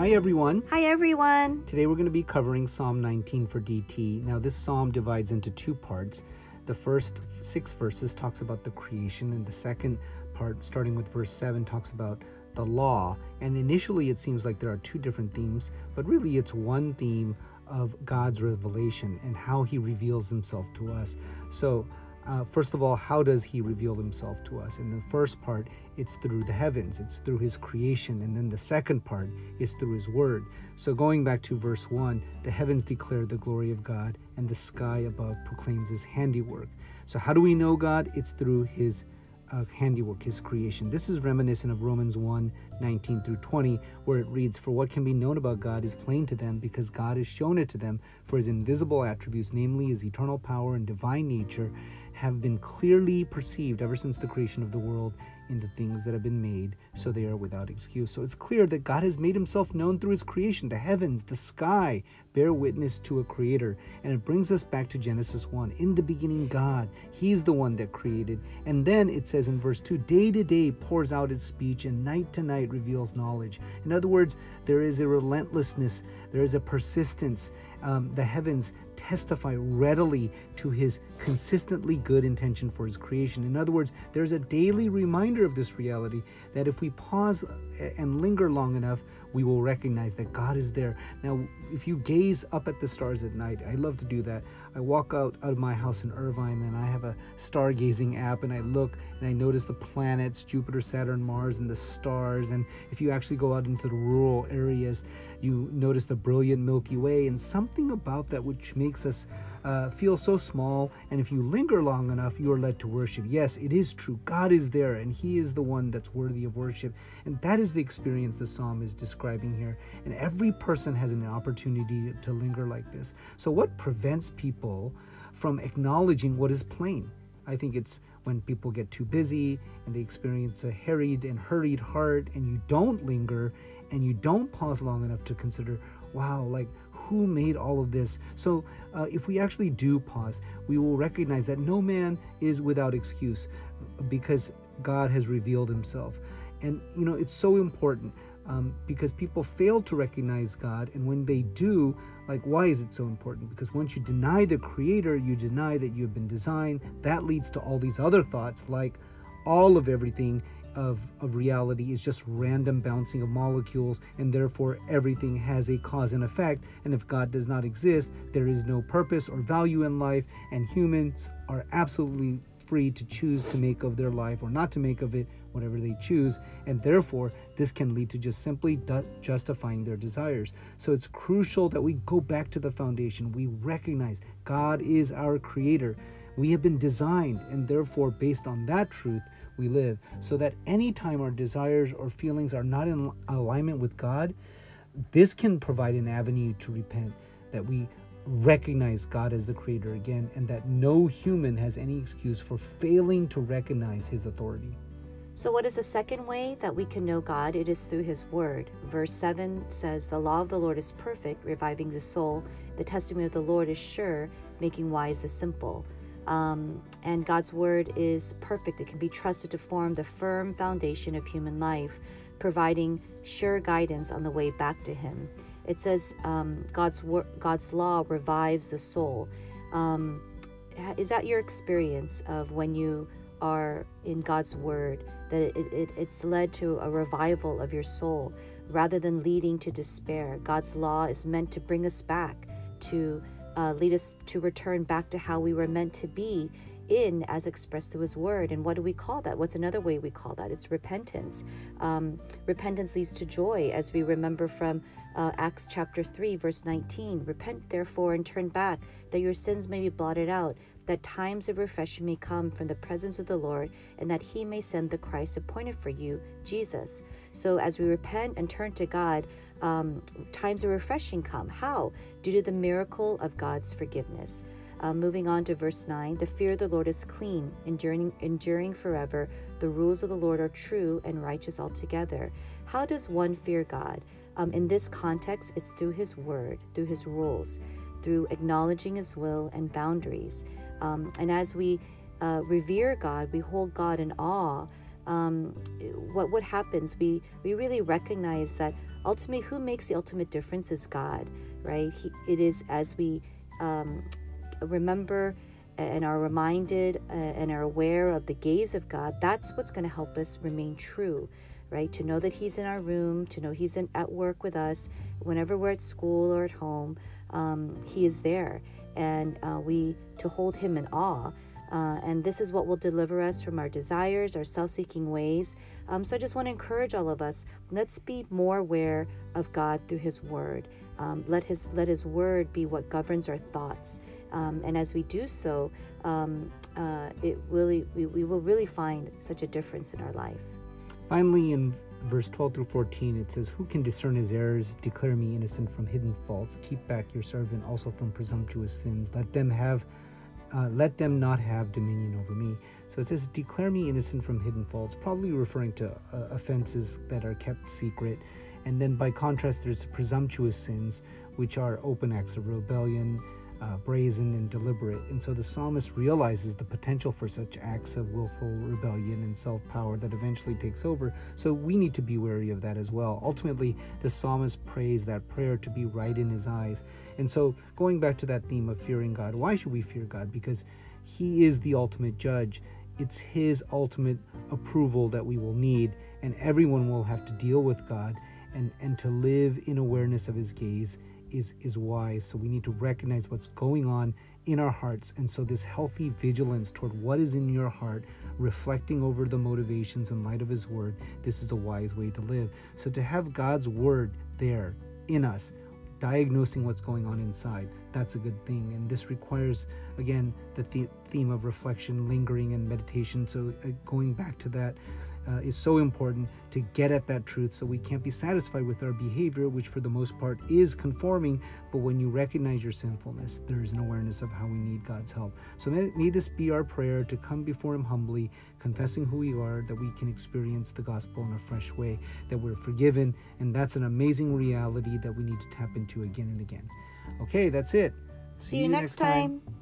Hi, everyone. Hi, everyone. Today we're going to be covering Psalm 19 for DT. Now, this psalm divides into two parts. The first six verses talks about the creation, and the second part, starting with verse 7, talks about the law. And initially, it seems like there are two different themes, but really, it's one theme of God's revelation and how he reveals himself to us. So, uh, first of all, how does he reveal himself to us? In the first part, it's through the heavens, it's through his creation. And then the second part is through his word. So, going back to verse 1, the heavens declare the glory of God, and the sky above proclaims his handiwork. So, how do we know God? It's through his uh, handiwork, his creation. This is reminiscent of Romans 1 19 through 20, where it reads, For what can be known about God is plain to them, because God has shown it to them, for his invisible attributes, namely his eternal power and divine nature, have been clearly perceived ever since the creation of the world in the things that have been made, so they are without excuse. So it's clear that God has made himself known through his creation. The heavens, the sky bear witness to a creator. And it brings us back to Genesis 1. In the beginning, God, he's the one that created. And then it says in verse 2 day to day pours out its speech, and night to night reveals knowledge. In other words, there is a relentlessness, there is a persistence. Um, the heavens testify readily to his consistently good intention for his creation. In other words, there's a daily reminder of this reality that if we pause and linger long enough, we will recognize that God is there. Now, if you gaze up at the stars at night, I love to do that. I walk out, out of my house in Irvine and I have a stargazing app and I look and I notice the planets, Jupiter, Saturn, Mars, and the stars. And if you actually go out into the rural areas, you notice the brilliant Milky Way and something about that which makes us uh, feel so small. And if you linger long enough, you are led to worship. Yes, it is true. God is there, and He is the one that's worthy of worship. And that is the experience the psalm is describing here. And every person has an opportunity to linger like this. So, what prevents people from acknowledging what is plain? I think it's when people get too busy and they experience a harried and hurried heart, and you don't linger and you don't pause long enough to consider, wow, like who made all of this. So, uh, if we actually do pause, we will recognize that no man is without excuse because God has revealed himself. And, you know, it's so important um, because people fail to recognize God. And when they do, like, why is it so important? Because once you deny the Creator, you deny that you have been designed. That leads to all these other thoughts, like all of everything of, of reality is just random bouncing of molecules, and therefore everything has a cause and effect. And if God does not exist, there is no purpose or value in life, and humans are absolutely free to choose to make of their life or not to make of it whatever they choose and therefore this can lead to just simply justifying their desires so it's crucial that we go back to the foundation we recognize god is our creator we have been designed and therefore based on that truth we live, so that anytime our desires or feelings are not in alignment with God, this can provide an avenue to repent, that we recognize God as the creator again, and that no human has any excuse for failing to recognize his authority. So, what is the second way that we can know God? It is through His Word. Verse 7 says, The law of the Lord is perfect, reviving the soul. The testimony of the Lord is sure, making wise the simple. Um, and God's word is perfect. It can be trusted to form the firm foundation of human life, providing sure guidance on the way back to Him. It says um, God's wor- God's law revives the soul. Um, is that your experience of when you are in God's word that it, it, it's led to a revival of your soul rather than leading to despair? God's law is meant to bring us back to uh, lead us to return back to how we were meant to be in as expressed through his word. And what do we call that? What's another way we call that? It's repentance. Um, repentance leads to joy as we remember from uh, acts chapter 3 verse 19 repent therefore and turn back that your sins may be blotted out that times of refreshing may come from the presence of the lord and that he may send the christ appointed for you jesus so as we repent and turn to god um, times of refreshing come. How? Due to the miracle of God's forgiveness. Uh, moving on to verse 9 the fear of the Lord is clean, enduring, enduring forever. The rules of the Lord are true and righteous altogether. How does one fear God? Um, in this context, it's through His word, through His rules, through acknowledging His will and boundaries. Um, and as we uh, revere God, we hold God in awe. Um, what what happens? We we really recognize that ultimately, who makes the ultimate difference is God, right? He, it is as we um, remember and are reminded uh, and are aware of the gaze of God, that's what's going to help us remain true, right? To know that He's in our room, to know He's in, at work with us, whenever we're at school or at home, um, He is there. And uh, we to hold Him in awe. Uh, and this is what will deliver us from our desires, our self seeking ways. Um, so I just want to encourage all of us let's be more aware of God through His Word. Um, let, his, let His Word be what governs our thoughts. Um, and as we do so, um, uh, it really we, we will really find such a difference in our life. Finally, in verse 12 through 14, it says, Who can discern his errors? Declare me innocent from hidden faults. Keep back your servant also from presumptuous sins. Let them have. Uh, let them not have dominion over me. So it says, Declare me innocent from hidden faults, probably referring to uh, offenses that are kept secret. And then by contrast, there's presumptuous sins, which are open acts of rebellion, uh, brazen and deliberate. And so the psalmist realizes the potential for such acts of willful rebellion and self power that eventually takes over. So we need to be wary of that as well. Ultimately, the psalmist prays that prayer to be right in his eyes. And so, going back to that theme of fearing God, why should we fear God? Because he is the ultimate judge. It's his ultimate approval that we will need, and everyone will have to deal with God and, and to live in awareness of his gaze is is wise. So we need to recognize what's going on in our hearts. And so this healthy vigilance toward what is in your heart reflecting over the motivations in light of his word this is a wise way to live. So to have god's word there in us diagnosing what's going on inside that's a good thing. And this requires again the theme of reflection lingering and meditation. So uh, going back to that uh, is so important to get at that truth so we can't be satisfied with our behavior, which for the most part is conforming. But when you recognize your sinfulness, there is an awareness of how we need God's help. So may, may this be our prayer to come before Him humbly, confessing who we are, that we can experience the gospel in a fresh way, that we're forgiven. And that's an amazing reality that we need to tap into again and again. Okay, that's it. See, See you, next time. time.